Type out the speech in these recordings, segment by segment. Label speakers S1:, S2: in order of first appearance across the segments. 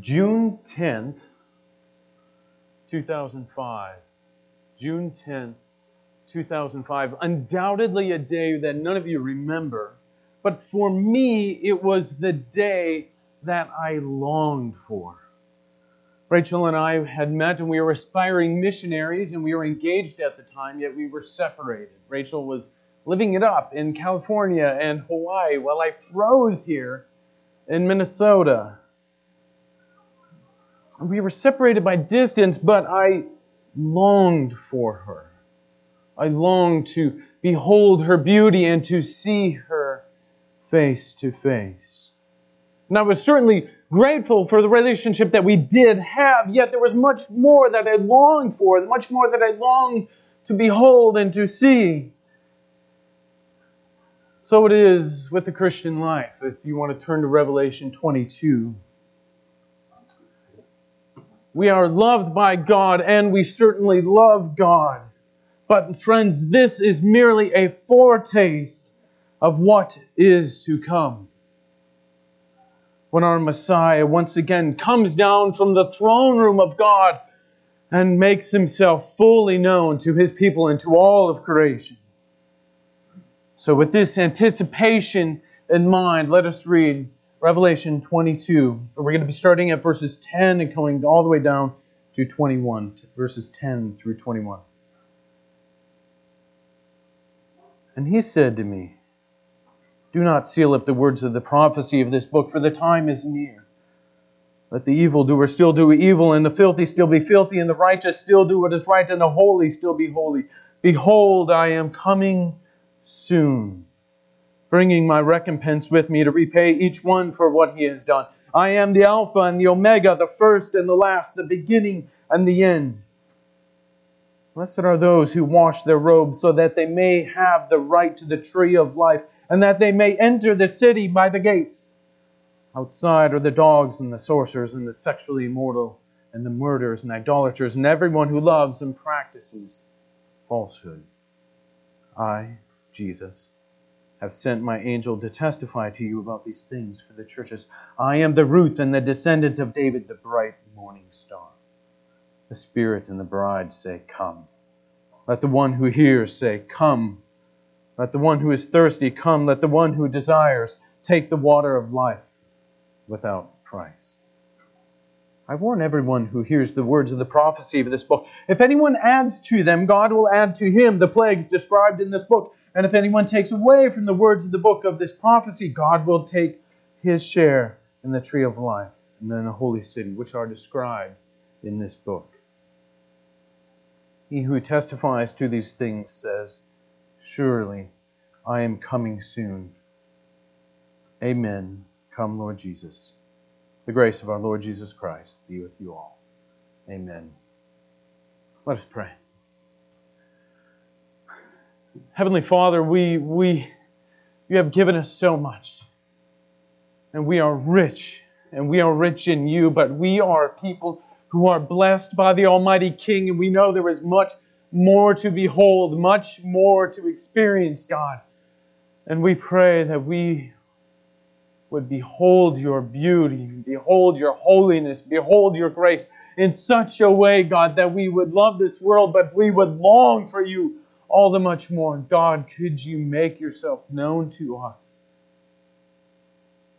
S1: June 10th, 2005. June 10th, 2005. Undoubtedly a day that none of you remember, but for me, it was the day that I longed for. Rachel and I had met and we were aspiring missionaries and we were engaged at the time, yet we were separated. Rachel was living it up in California and Hawaii while I froze here in Minnesota. We were separated by distance, but I longed for her. I longed to behold her beauty and to see her face to face. And I was certainly grateful for the relationship that we did have, yet there was much more that I longed for, much more that I longed to behold and to see. So it is with the Christian life. If you want to turn to Revelation 22, we are loved by God and we certainly love God. But, friends, this is merely a foretaste of what is to come. When our Messiah once again comes down from the throne room of God and makes himself fully known to his people and to all of creation. So, with this anticipation in mind, let us read Revelation 22. We're going to be starting at verses 10 and going all the way down to 21, verses 10 through 21. And he said to me, Do not seal up the words of the prophecy of this book, for the time is near. Let the evildoer still do evil, and the filthy still be filthy, and the righteous still do what is right, and the holy still be holy. Behold, I am coming soon, bringing my recompense with me to repay each one for what he has done. I am the Alpha and the Omega, the first and the last, the beginning and the end. Blessed are those who wash their robes so that they may have the right to the tree of life and that they may enter the city by the gates. Outside are the dogs and the sorcerers and the sexually immoral and the murderers and idolaters and everyone who loves and practices falsehood. I, Jesus, have sent my angel to testify to you about these things for the churches. I am the root and the descendant of David, the bright morning star. The Spirit and the bride say, Come. Let the one who hears say, Come. Let the one who is thirsty come. Let the one who desires take the water of life without price. I warn everyone who hears the words of the prophecy of this book. If anyone adds to them, God will add to him the plagues described in this book. And if anyone takes away from the words of the book of this prophecy, God will take his share in the tree of life and in the holy city, which are described in this book. He who testifies to these things says, Surely I am coming soon. Amen. Come, Lord Jesus. The grace of our Lord Jesus Christ be with you all. Amen. Let us pray. Heavenly Father, we, we, you have given us so much. And we are rich, and we are rich in you, but we are people who are blessed by the Almighty King, and we know there is much more to behold, much more to experience, God. And we pray that we would behold your beauty, behold your holiness, behold your grace in such a way, God, that we would love this world, but we would long for you all the much more. God, could you make yourself known to us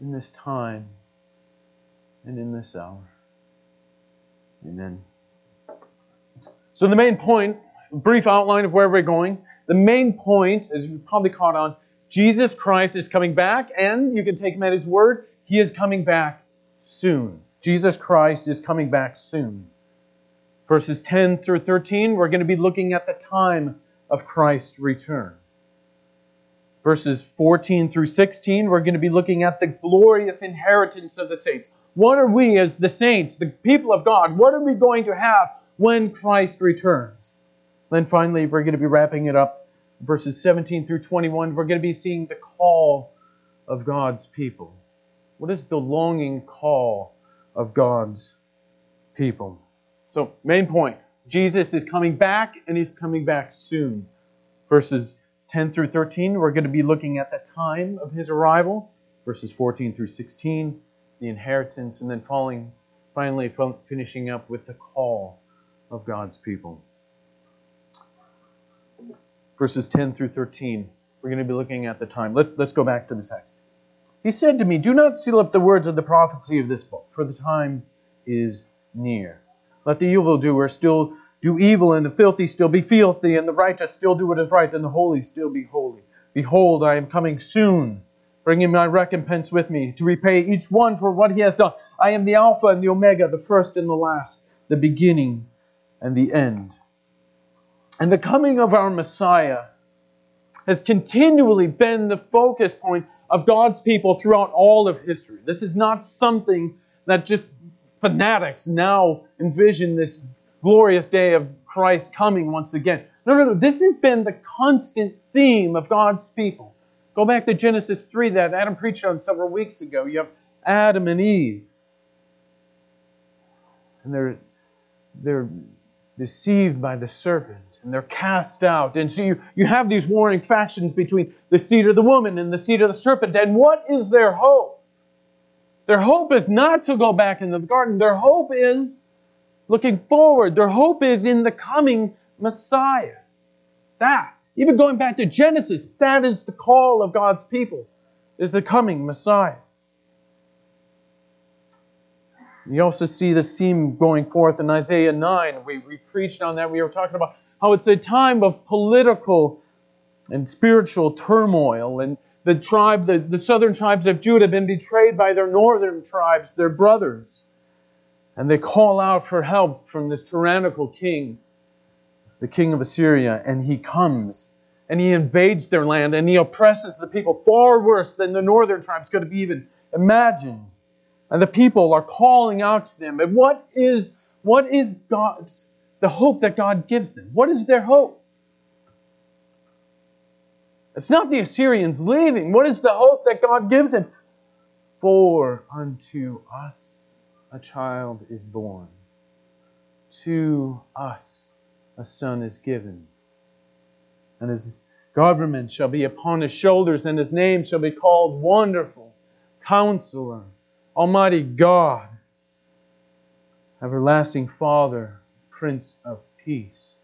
S1: in this time and in this hour? Amen. So, the main point, brief outline of where we're going. The main point, as you probably caught on, Jesus Christ is coming back, and you can take him at his word, he is coming back soon. Jesus Christ is coming back soon. Verses 10 through 13, we're going to be looking at the time of Christ's return. Verses 14 through 16, we're going to be looking at the glorious inheritance of the saints. What are we as the saints, the people of God, what are we going to have when Christ returns? Then finally, we're going to be wrapping it up. Verses 17 through 21, we're going to be seeing the call of God's people. What is the longing call of God's people? So, main point Jesus is coming back and he's coming back soon. Verses 10 through 13, we're going to be looking at the time of his arrival. Verses 14 through 16, the inheritance, and then following finally finishing up with the call of God's people. Verses 10 through 13. We're going to be looking at the time. Let, let's go back to the text. He said to me, Do not seal up the words of the prophecy of this book, for the time is near. Let the evildoer still do evil, and the filthy still be filthy, and the righteous still do what is right, and the holy still be holy. Behold, I am coming soon, bringing my recompense with me, to repay each one for what he has done. I am the Alpha and the Omega, the first and the last, the beginning and the end. And the coming of our Messiah has continually been the focus point of God's people throughout all of history. This is not something that just fanatics now envision this glorious day of Christ coming once again. No, no, no. This has been the constant theme of God's people. Go back to Genesis 3 that Adam preached on several weeks ago. You have Adam and Eve. And they're, they're deceived by the serpent and they're cast out. And so you, you have these warring factions between the seed of the woman and the seed of the serpent. And what is their hope? Their hope is not to go back into the garden. Their hope is looking forward. Their hope is in the coming Messiah. That, even going back to Genesis, that is the call of God's people, is the coming Messiah. You also see the theme going forth in Isaiah 9. We, we preached on that. We were talking about how it's a time of political and spiritual turmoil. And the tribe, the, the southern tribes of Judah have been betrayed by their northern tribes, their brothers. And they call out for help from this tyrannical king, the king of Assyria, and he comes and he invades their land and he oppresses the people far worse than the northern tribes could have even imagined. And the people are calling out to them. And what is what is God's the hope that God gives them. What is their hope? It's not the Assyrians leaving. What is the hope that God gives them? For unto us a child is born, to us a son is given, and his government shall be upon his shoulders, and his name shall be called Wonderful, Counselor, Almighty God, Everlasting Father Prince of Peace.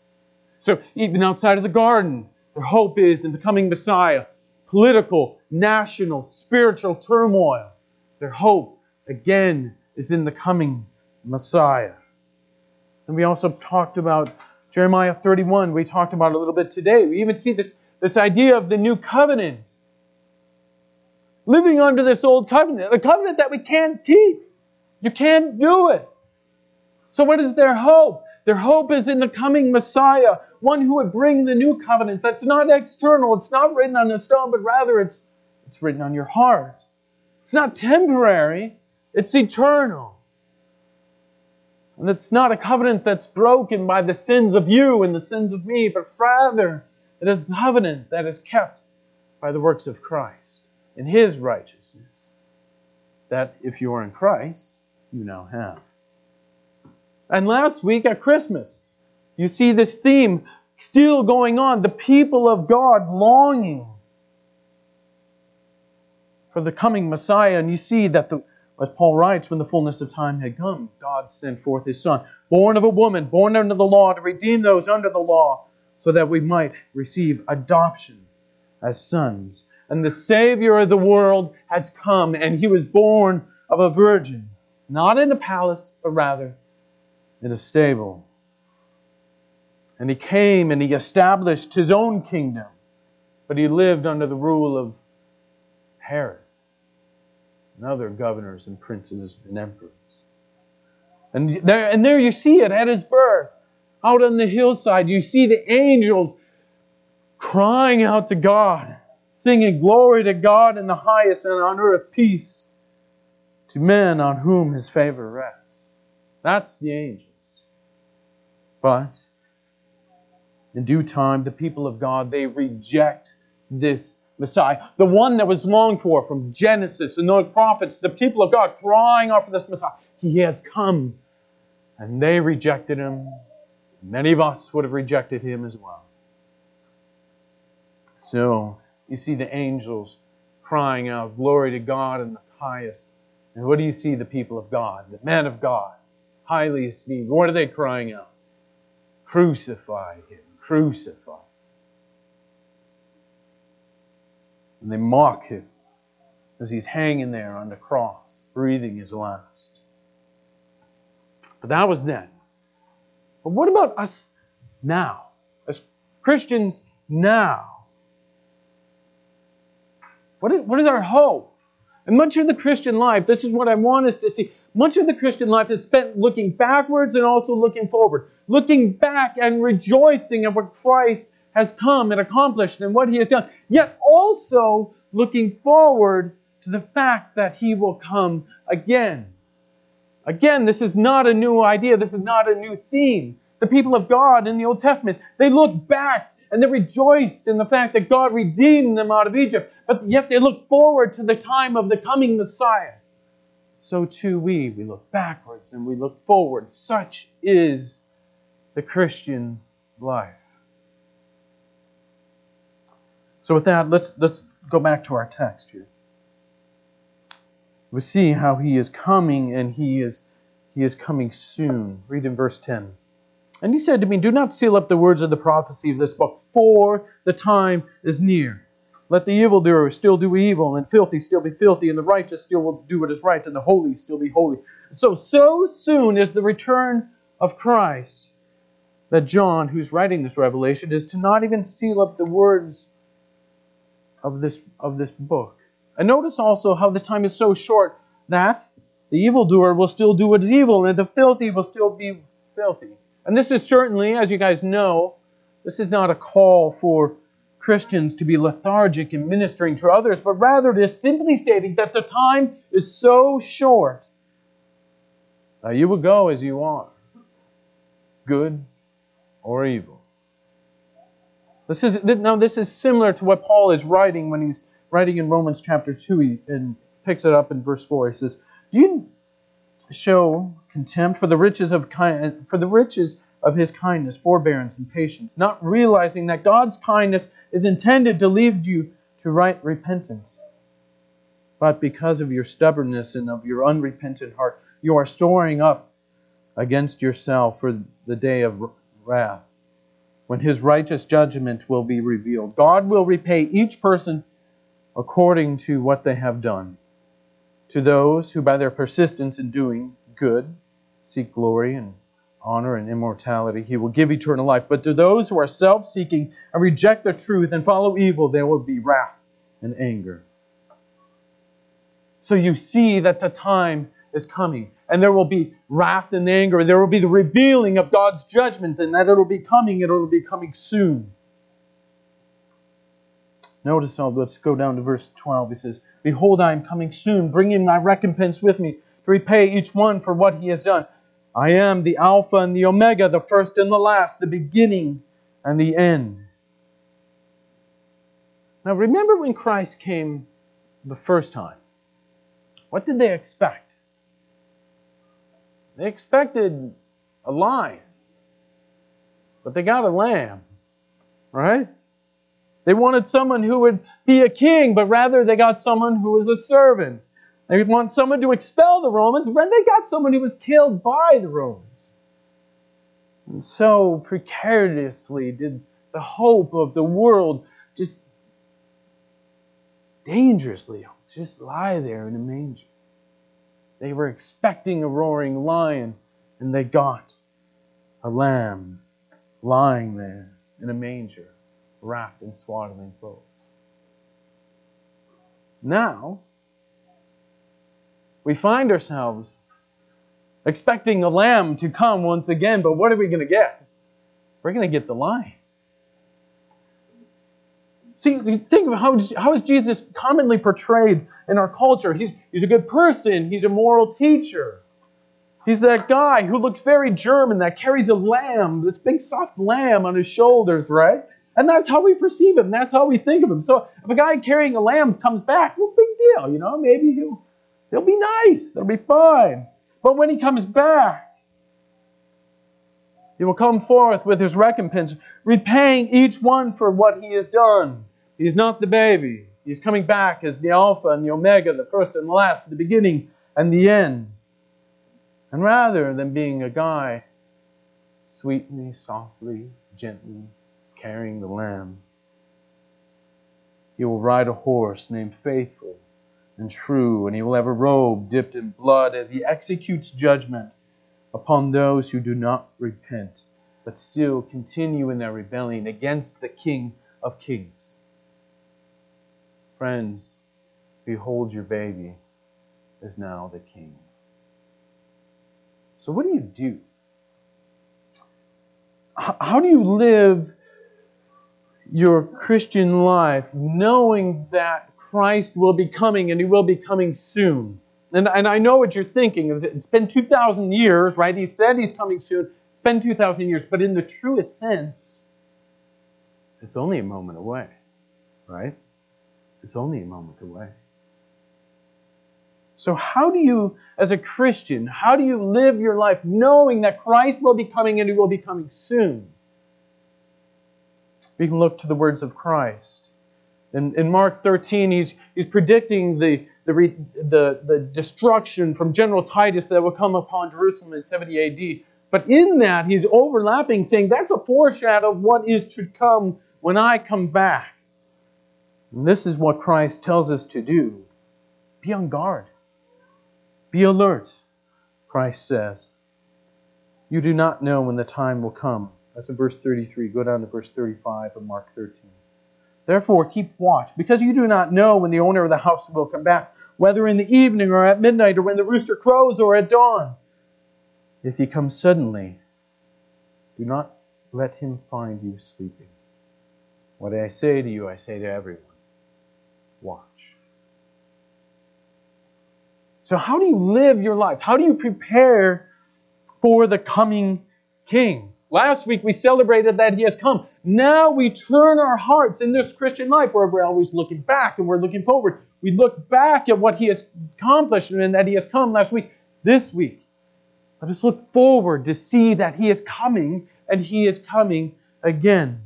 S1: So, even outside of the garden, their hope is in the coming Messiah. Political, national, spiritual turmoil. Their hope, again, is in the coming Messiah. And we also talked about Jeremiah 31. We talked about a little bit today. We even see this, this idea of the new covenant. Living under this old covenant, a covenant that we can't keep. You can't do it. So, what is their hope? Their hope is in the coming Messiah, one who would bring the new covenant that's not external, it's not written on a stone, but rather it's, it's written on your heart. It's not temporary, it's eternal. And it's not a covenant that's broken by the sins of you and the sins of me, but rather it is a covenant that is kept by the works of Christ in His righteousness. That if you are in Christ, you now have. And last week at Christmas, you see this theme still going on the people of God longing for the coming Messiah. And you see that, the, as Paul writes, when the fullness of time had come, God sent forth his Son, born of a woman, born under the law, to redeem those under the law, so that we might receive adoption as sons. And the Savior of the world has come, and he was born of a virgin, not in a palace, but rather in a stable. And he came and he established his own kingdom, but he lived under the rule of Herod and other governors and princes and emperors. And there, and there you see it at his birth. Out on the hillside, you see the angels crying out to God, singing glory to God in the highest and on earth peace to men on whom his favor rests. That's the angel. But in due time, the people of God, they reject this Messiah. The one that was longed for from Genesis and the prophets, the people of God crying out for this Messiah. He has come. And they rejected him. Many of us would have rejected him as well. So, you see the angels crying out, Glory to God in the highest. And what do you see the people of God, the men of God, highly esteemed. What are they crying out? Crucify him, crucify. And they mock him as he's hanging there on the cross, breathing his last. But that was then. But what about us now? As Christians now? What is, what is our hope? And much of the Christian life, this is what I want us to see. Much of the Christian life is spent looking backwards and also looking forward. Looking back and rejoicing at what Christ has come and accomplished and what he has done. Yet also looking forward to the fact that he will come again. Again, this is not a new idea. This is not a new theme. The people of God in the Old Testament, they look back and they rejoiced in the fact that God redeemed them out of Egypt, but yet they look forward to the time of the coming Messiah. So too we, we look backwards and we look forward. Such is the Christian life. So with that, let's let's go back to our text here we see how he is coming and he is he is coming soon. Read in verse 10. And he said to me, Do not seal up the words of the prophecy of this book, for the time is near. Let the evildoer still do evil, and filthy still be filthy, and the righteous still will do what is right, and the holy still be holy. So, so soon is the return of Christ that John, who's writing this revelation, is to not even seal up the words of this, of this book. And notice also how the time is so short that the evildoer will still do what is evil, and the filthy will still be filthy. And this is certainly, as you guys know, this is not a call for Christians to be lethargic in ministering to others, but rather it is simply stating that the time is so short that you will go as you are, good or evil. This is now this is similar to what Paul is writing when he's writing in Romans chapter 2 he, and picks it up in verse 4. He says, Do you show contempt for the riches of kind, for the riches of his kindness, forbearance, and patience, not realizing that God's kindness is intended to lead you to right repentance. But because of your stubbornness and of your unrepentant heart, you are storing up against yourself for the day of wrath, when his righteous judgment will be revealed. God will repay each person according to what they have done. To those who by their persistence in doing good seek glory and honor and immortality, he will give eternal life. But to those who are self seeking and reject the truth and follow evil, there will be wrath and anger. So you see that the time is coming, and there will be wrath and anger. There will be the revealing of God's judgment, and that it will be coming, and it will be coming soon. Notice, all, let's go down to verse 12. He says, Behold, I am coming soon, bringing my recompense with me to repay each one for what he has done. I am the Alpha and the Omega, the first and the last, the beginning and the end. Now, remember when Christ came the first time? What did they expect? They expected a lion, but they got a lamb, right? They wanted someone who would be a king, but rather they got someone who was a servant. They want someone to expel the Romans, but they got someone who was killed by the Romans. And so precariously did the hope of the world just dangerously just lie there in a manger. They were expecting a roaring lion, and they got a lamb lying there in a manger wrapped in swaddling clothes. Now, we find ourselves expecting a lamb to come once again, but what are we going to get? We're going to get the lion. See, think of how, how is Jesus commonly portrayed in our culture? He's, he's a good person, he's a moral teacher. He's that guy who looks very German that carries a lamb, this big soft lamb on his shoulders, right? And that's how we perceive him. That's how we think of him. So if a guy carrying a lamb comes back, well, big deal, you know. Maybe he'll he'll be nice. It'll be fine. But when he comes back, he will come forth with his recompense, repaying each one for what he has done. He's not the baby. He's coming back as the Alpha and the Omega, the first and the last, the beginning and the end. And rather than being a guy sweetly, softly, gently carrying the lamb, he will ride a horse named Faithful and True, and he will have a robe dipped in blood as he executes judgment upon those who do not repent, but still continue in their rebellion against the King of Kings. Friends, behold, your baby is now the King. So, what do you do? How do you live your Christian life knowing that Christ will be coming and he will be coming soon? And, and I know what you're thinking. It's been 2,000 years, right? He said he's coming soon. It's been 2,000 years. But in the truest sense, it's only a moment away, right? It's only a moment away. So, how do you, as a Christian, how do you live your life knowing that Christ will be coming and he will be coming soon? We can look to the words of Christ. In, in Mark 13, he's, he's predicting the, the, the, the destruction from General Titus that will come upon Jerusalem in 70 AD. But in that, he's overlapping, saying that's a foreshadow of what is to come when I come back. And this is what Christ tells us to do be on guard, be alert, Christ says. You do not know when the time will come. That's in verse 33. Go down to verse 35 of Mark 13. Therefore, keep watch, because you do not know when the owner of the house will come back, whether in the evening or at midnight or when the rooster crows or at dawn. If he comes suddenly, do not let him find you sleeping. What I say to you, I say to everyone watch. So, how do you live your life? How do you prepare for the coming king? Last week we celebrated that he has come. Now we turn our hearts in this Christian life where we're always looking back and we're looking forward. We look back at what he has accomplished and that he has come last week. This week, let us look forward to see that he is coming and he is coming again.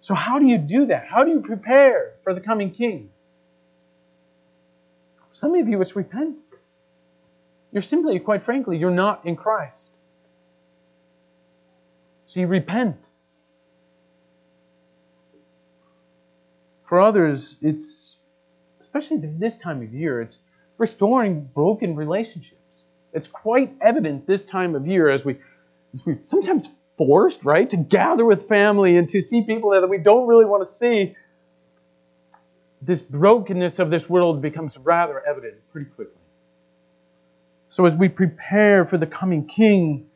S1: So, how do you do that? How do you prepare for the coming king? Some of you, it's repent. You're simply, quite frankly, you're not in Christ. So you repent. For others, it's, especially this time of year, it's restoring broken relationships. It's quite evident this time of year as we, as we sometimes forced, right, to gather with family and to see people that we don't really want to see. This brokenness of this world becomes rather evident pretty quickly. So, as we prepare for the coming King,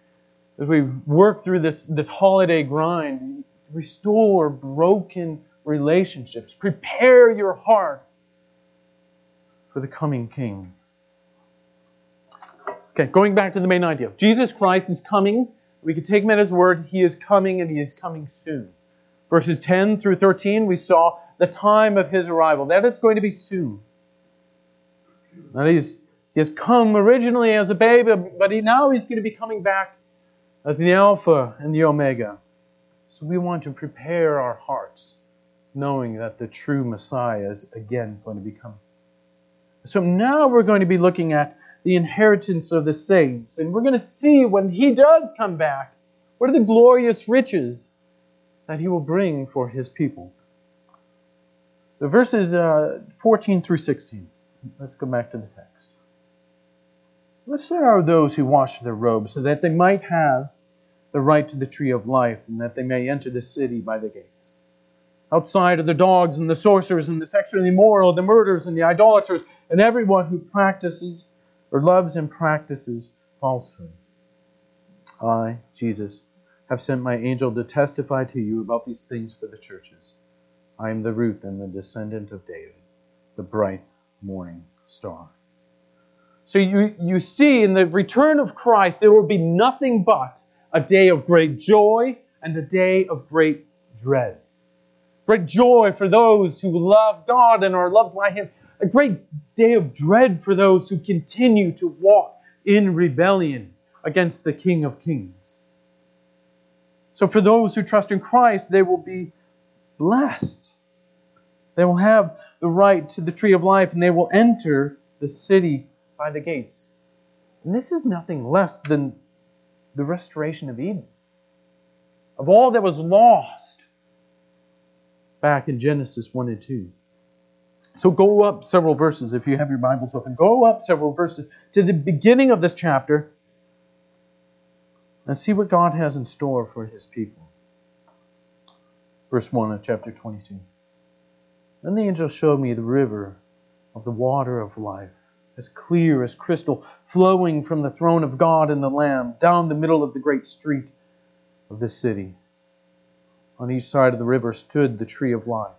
S1: as we work through this, this holiday grind, restore broken relationships. Prepare your heart for the coming King. Okay, going back to the main idea. Jesus Christ is coming. We can take him at his word. He is coming and he is coming soon. Verses 10 through 13, we saw the time of his arrival, that it's going to be soon. That he's, he has come originally as a baby, but he, now he's going to be coming back as the Alpha and the Omega. So we want to prepare our hearts, knowing that the true Messiah is again going to be coming. So now we're going to be looking at the inheritance of the saints, and we're going to see when He does come back, what are the glorious riches that He will bring for His people. So verses uh, 14 through 16. Let's go back to the text. Blessed are those who wash their robes, so that they might have the right to the tree of life, and that they may enter the city by the gates. Outside are the dogs and the sorcerers and the sexually immoral, the murderers and the idolaters, and everyone who practices or loves and practices falsehood. I, Jesus, have sent my angel to testify to you about these things for the churches. I am the root and the descendant of David, the bright morning star. So you, you see in the return of Christ, there will be nothing but a day of great joy and a day of great dread. Great joy for those who love God and are loved by Him. A great day of dread for those who continue to walk in rebellion against the King of Kings. So, for those who trust in Christ, they will be blessed. They will have the right to the tree of life and they will enter the city by the gates. And this is nothing less than the restoration of Eden, of all that was lost back in Genesis 1 and 2. So go up several verses if you have your Bibles open. Go up several verses to the beginning of this chapter and see what God has in store for his people. Verse 1 of chapter 22. Then the angel showed me the river of the water of life, as clear as crystal, flowing from the throne of God and the Lamb down the middle of the great street of the city. On each side of the river stood the tree of life,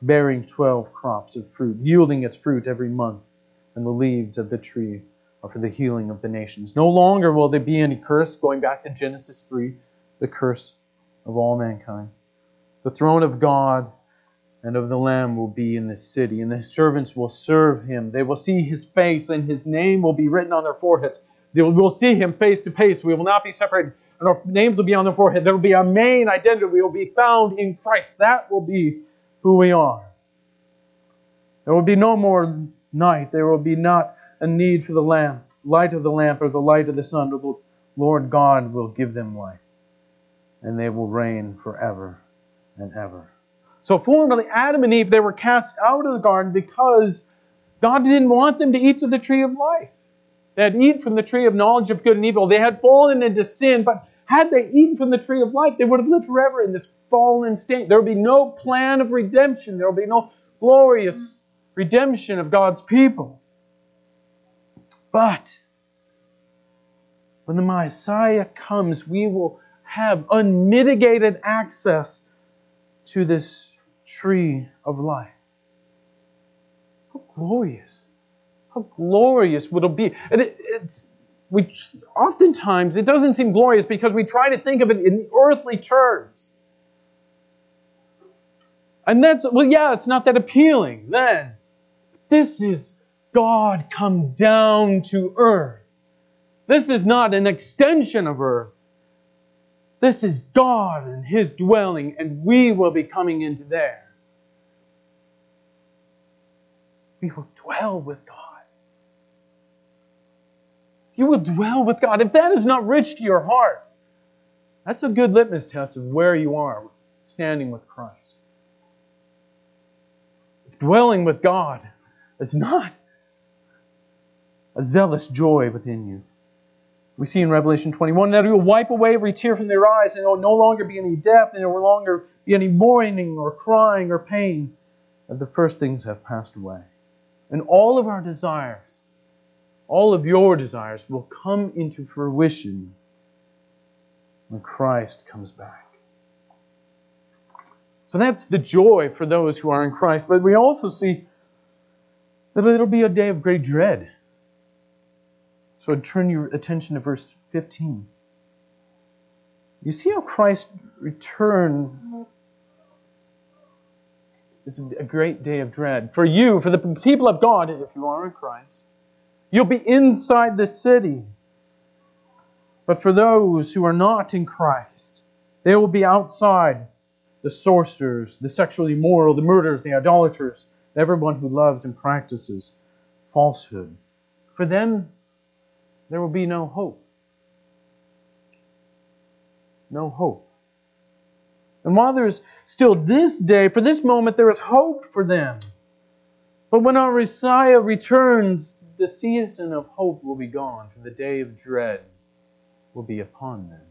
S1: bearing twelve crops of fruit, yielding its fruit every month, and the leaves of the tree are for the healing of the nations. No longer will there be any curse, going back to Genesis 3, the curse of all mankind. The throne of God and of the Lamb will be in this city, and his servants will serve him. They will see his face, and his name will be written on their foreheads. They will, see him face to face. We will not be separated, and our names will be on their forehead. There will be a main identity. We will be found in Christ. That will be who we are. There will be no more night. There will be not a need for the lamp, light of the lamp, or the light of the sun. The Lord God will give them light, and they will reign forever and ever. So formerly, Adam and Eve, they were cast out of the garden because God didn't want them to eat of the tree of life. They had eaten from the tree of knowledge of good and evil. They had fallen into sin, but had they eaten from the tree of life, they would have lived forever in this fallen state. There would be no plan of redemption. There would be no glorious redemption of God's people. But when the Messiah comes, we will have unmitigated access to this tree of life. How glorious! How glorious would it be? And it, it's we oftentimes it doesn't seem glorious because we try to think of it in earthly terms. And that's well, yeah, it's not that appealing then. This is God come down to earth. This is not an extension of earth. This is God and His dwelling, and we will be coming into there. We will dwell with God. You will dwell with God. If that is not rich to your heart, that's a good litmus test of where you are standing with Christ. If Dwelling with God is not a zealous joy within you. We see in Revelation 21 that He will wipe away every tear from their eyes, and there will no longer be any death, and there will no longer be any mourning or crying or pain. And the first things have passed away. And all of our desires, all of your desires, will come into fruition when Christ comes back. So that's the joy for those who are in Christ. But we also see that it'll be a day of great dread. So turn your attention to verse 15. You see how Christ's return is a great day of dread. For you, for the people of God, if you are in Christ, you'll be inside the city. But for those who are not in Christ, they will be outside the sorcerers, the sexually immoral, the murderers, the idolaters, everyone who loves and practices falsehood. For them, there will be no hope. No hope. And while there's still this day, for this moment, there is hope for them. But when our Messiah returns, the season of hope will be gone, for the day of dread will be upon them.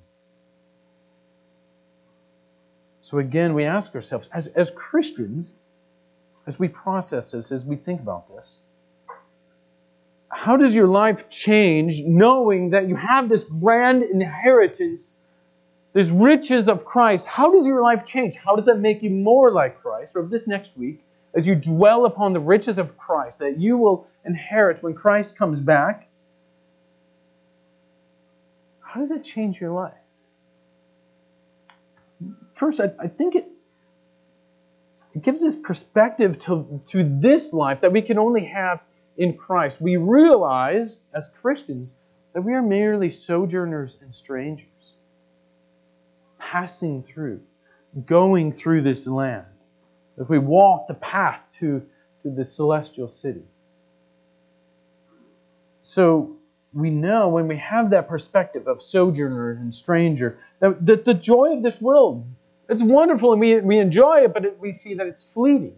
S1: So again, we ask ourselves, as, as Christians, as we process this, as we think about this, how does your life change knowing that you have this grand inheritance, this riches of Christ? How does your life change? How does that make you more like Christ? Or this next week, as you dwell upon the riches of Christ that you will inherit when Christ comes back, how does it change your life? First, I, I think it, it gives us perspective to, to this life that we can only have in Christ, we realize as Christians that we are merely sojourners and strangers, passing through, going through this land as we walk the path to, to the celestial city. So, we know when we have that perspective of sojourner and stranger that, that the joy of this world, it's wonderful and we, we enjoy it, but it, we see that it's fleeting.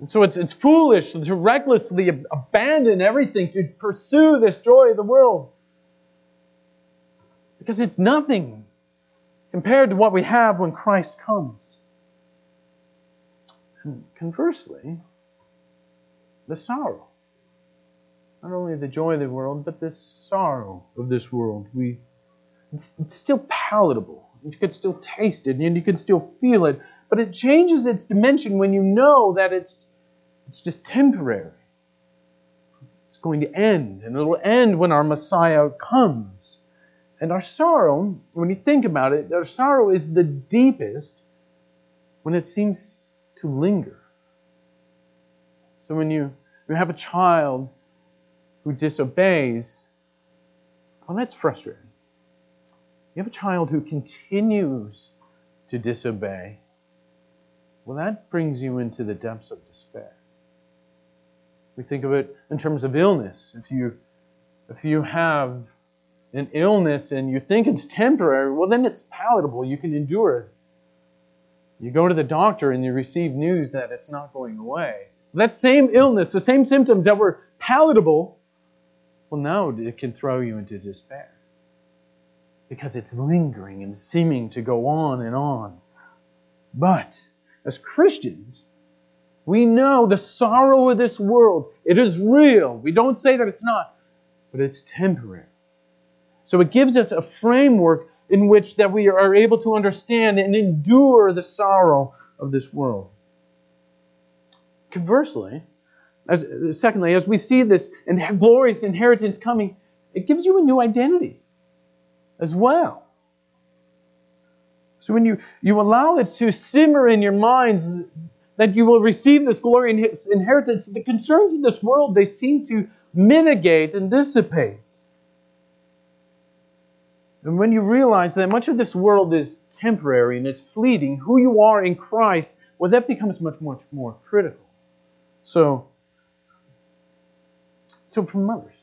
S1: And so it's, it's foolish to recklessly abandon everything to pursue this joy of the world. Because it's nothing compared to what we have when Christ comes. And conversely, the sorrow. Not only the joy of the world, but the sorrow of this world. We, it's, it's still palatable. You could still taste it and you can still feel it, but it changes its dimension when you know that it's, it's just temporary. It's going to end, and it'll end when our Messiah comes. And our sorrow, when you think about it, our sorrow is the deepest when it seems to linger. So when you, you have a child who disobeys, well, that's frustrating. You have a child who continues to disobey, well, that brings you into the depths of despair. We think of it in terms of illness. If you, if you have an illness and you think it's temporary, well, then it's palatable. You can endure it. You go to the doctor and you receive news that it's not going away. That same illness, the same symptoms that were palatable, well, now it can throw you into despair because it's lingering and seeming to go on and on. But as Christians, we know the sorrow of this world. It is real. We don't say that it's not, but it's temporary. So it gives us a framework in which that we are able to understand and endure the sorrow of this world. Conversely, as, secondly, as we see this glorious inheritance coming, it gives you a new identity as well. So when you, you allow it to simmer in your minds that you will receive this glory and his inheritance, the concerns of this world, they seem to mitigate and dissipate. And when you realize that much of this world is temporary and it's fleeting, who you are in Christ, well, that becomes much, much more critical. So, so for mothers,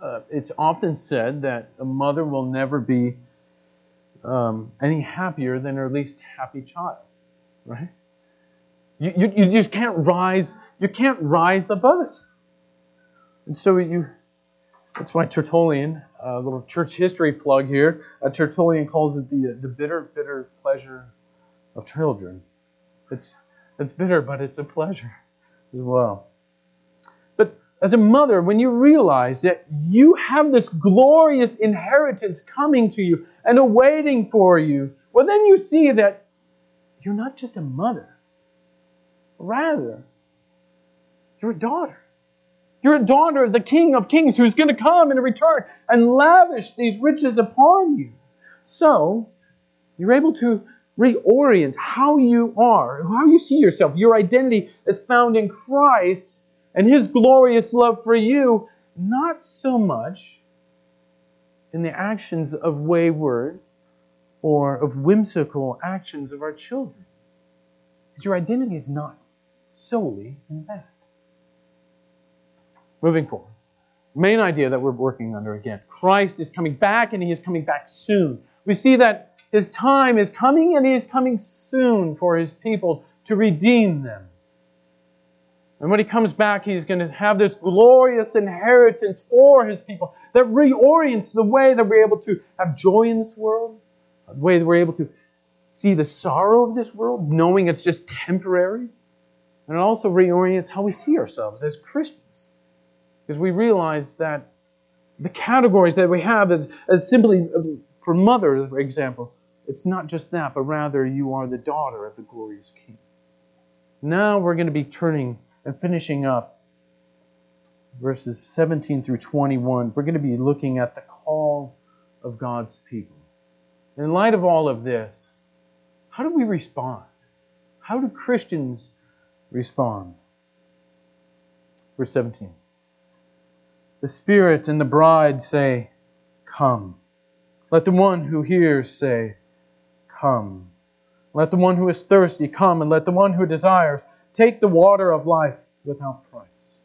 S1: uh, it's often said that a mother will never be um, any happier than her least happy child, right? You, you, you just can't rise, you can't rise above it. And so you, that's why Tertullian, a little church history plug here, uh, Tertullian calls it the, the bitter, bitter pleasure of children. It's, it's bitter, but it's a pleasure as well. As a mother, when you realize that you have this glorious inheritance coming to you and awaiting for you, well, then you see that you're not just a mother, rather, you're a daughter. You're a daughter of the King of Kings who's going to come in return and lavish these riches upon you. So, you're able to reorient how you are, how you see yourself. Your identity is found in Christ and His glorious love for you, not so much in the actions of wayward or of whimsical actions of our children. Because your identity is not solely in that. Moving forward. Main idea that we're working under again Christ is coming back and He is coming back soon. We see that His time is coming and He is coming soon for His people to redeem them. And when He comes back, He's going to have this glorious inheritance for His people that reorients the way that we're able to have joy in this world, the way that we're able to see the sorrow of this world, knowing it's just temporary. And it also reorients how we see ourselves as Christians because we realize that the categories that we have as, as simply for mother, for example, it's not just that, but rather you are the daughter of the glorious King. Now we're going to be turning and finishing up verses 17 through 21. We're going to be looking at the call of God's people. In light of all of this, how do we respond? How do Christians respond? Verse 17. The Spirit and the bride say, Come. Let the one who hears say, Come. Let the one who is thirsty come, and let the one who desires take the water of life without price.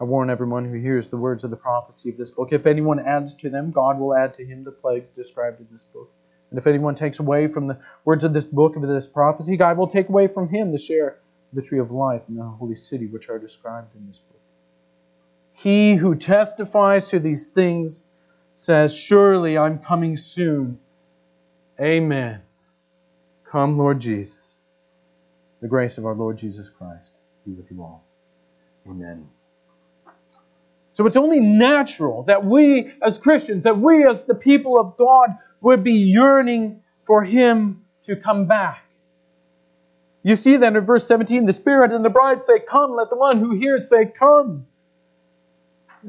S1: I warn everyone who hears the words of the prophecy of this book. If anyone adds to them, God will add to him the plagues described in this book. And if anyone takes away from the words of this book of this prophecy, God will take away from him the share of the tree of life and the holy city which are described in this book. He who testifies to these things says, Surely I'm coming soon. Amen. Come, Lord Jesus. The grace of our Lord Jesus Christ be with you all. Amen. So it's only natural that we as Christians, that we as the people of God would be yearning for Him to come back. You see that in verse 17 the Spirit and the bride say, Come. Let the one who hears say, Come.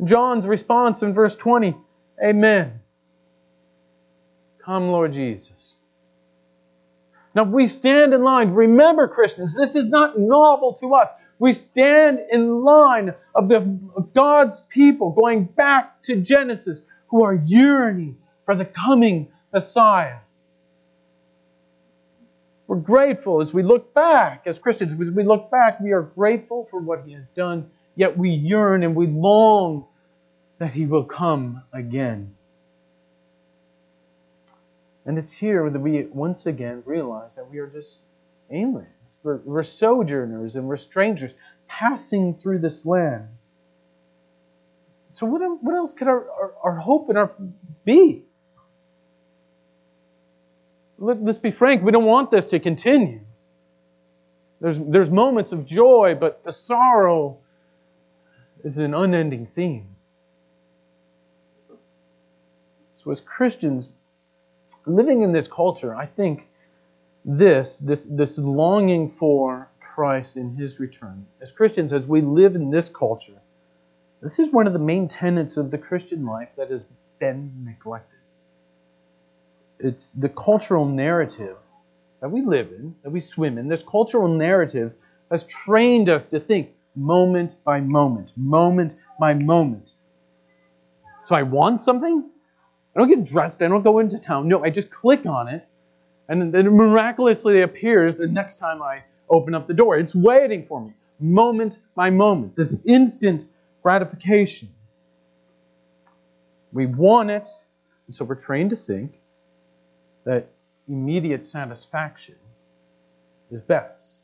S1: John's response in verse 20, Amen. Come, Lord Jesus. Now we stand in line. Remember, Christians, this is not novel to us. We stand in line of the of God's people going back to Genesis who are yearning for the coming Messiah. We're grateful as we look back, as Christians, as we look back, we are grateful for what He has done, yet we yearn and we long that He will come again. And it's here that we once again realize that we are just aliens. We're, we're sojourners and we're strangers passing through this land. So, what, what else could our, our, our hope and our be? Let, let's be frank, we don't want this to continue. There's, there's moments of joy, but the sorrow is an unending theme. So, as Christians, living in this culture, I think this, this, this longing for Christ in His return. As Christians, as we live in this culture, this is one of the main tenets of the Christian life that has been neglected. It's the cultural narrative that we live in, that we swim in. This cultural narrative has trained us to think moment by moment, moment by moment. So I want something. I don't get dressed. I don't go into town. No, I just click on it and then it miraculously appears the next time I open up the door. It's waiting for me, moment by moment, this instant gratification. We want it, and so we're trained to think that immediate satisfaction is best.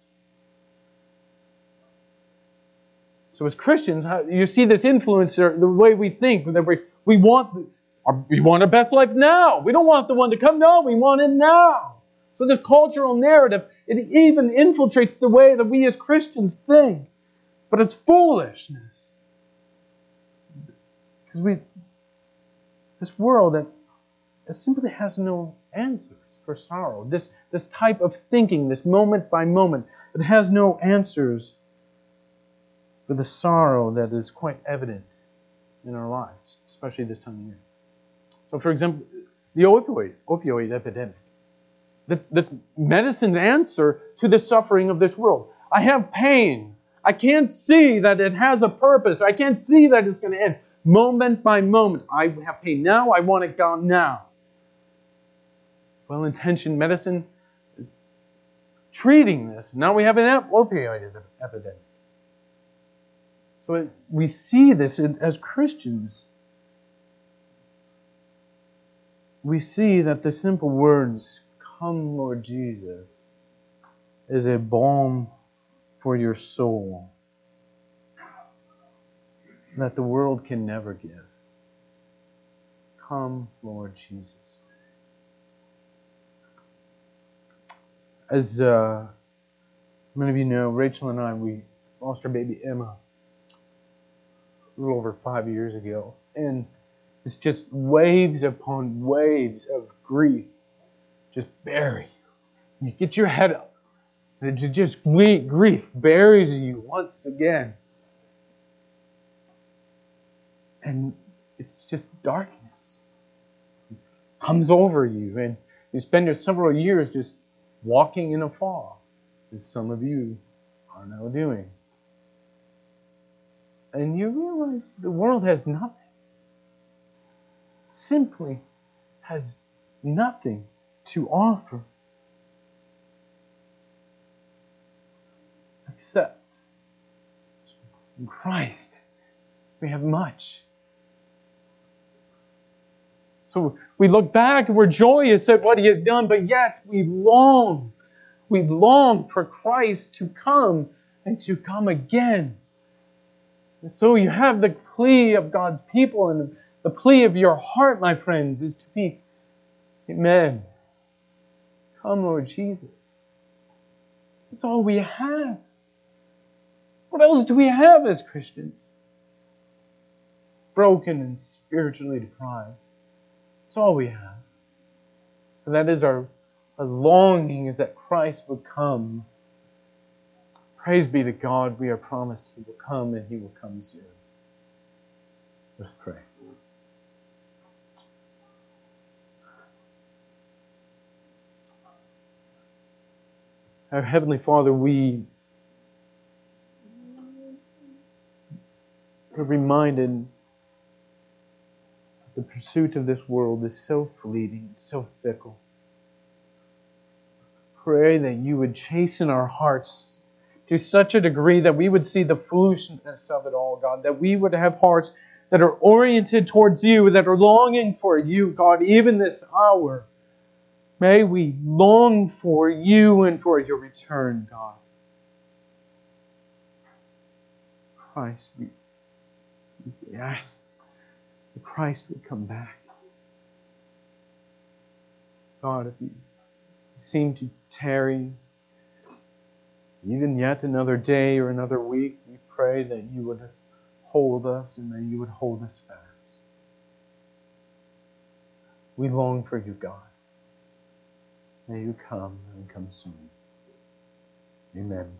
S1: So, as Christians, you see this influence, the way we think, that we, we want we want our best life now. We don't want the one to come. No, we want it now. So the cultural narrative, it even infiltrates the way that we as Christians think. But it's foolishness. Because we this world that simply has no answers for sorrow. This, this type of thinking, this moment by moment, it has no answers for the sorrow that is quite evident in our lives, especially this time of year. So, for example, the opioid, opioid epidemic. That's, that's medicine's answer to the suffering of this world. I have pain. I can't see that it has a purpose. I can't see that it's going to end. Moment by moment, I have pain now. I want it gone now. Well intentioned medicine is treating this. Now we have an opioid epidemic. So it, we see this as Christians. We see that the simple words Come, Lord Jesus, is a balm for your soul that the world can never give. Come, Lord Jesus. As uh, many of you know, Rachel and I, we lost our baby Emma a little over five years ago. And it's just waves upon waves of grief just bury you. Get your head up. And it just grief buries you once again. And it's just darkness. It comes over you, and you spend your several years just walking in a fog, as some of you are now doing. And you realize the world has nothing. Simply has nothing to offer except in Christ We have much. So we look back and we're joyous at what He has done, but yet we long, we long for Christ to come and to come again. And so you have the plea of God's people, and the plea of your heart, my friends, is to be, Amen. Come, Lord Jesus. That's all we have. What else do we have as Christians? Broken and spiritually deprived. That's all we have. So that is our, our longing is that Christ would come. Praise be to God, we are promised He will come and He will come soon. Let's pray. Our Heavenly Father, we are reminded that the pursuit of this world is so fleeting, so fickle. Pray that you would chasten our hearts to such a degree that we would see the foolishness of it all, God, that we would have hearts that are oriented towards you, that are longing for you, God, even this hour. May we long for you and for your return, God. Christ, we, we ask that Christ would come back. God, if you seem to tarry, even yet another day or another week, we pray that you would hold us and that you would hold us fast. We long for you, God. May you come and come soon. Amen.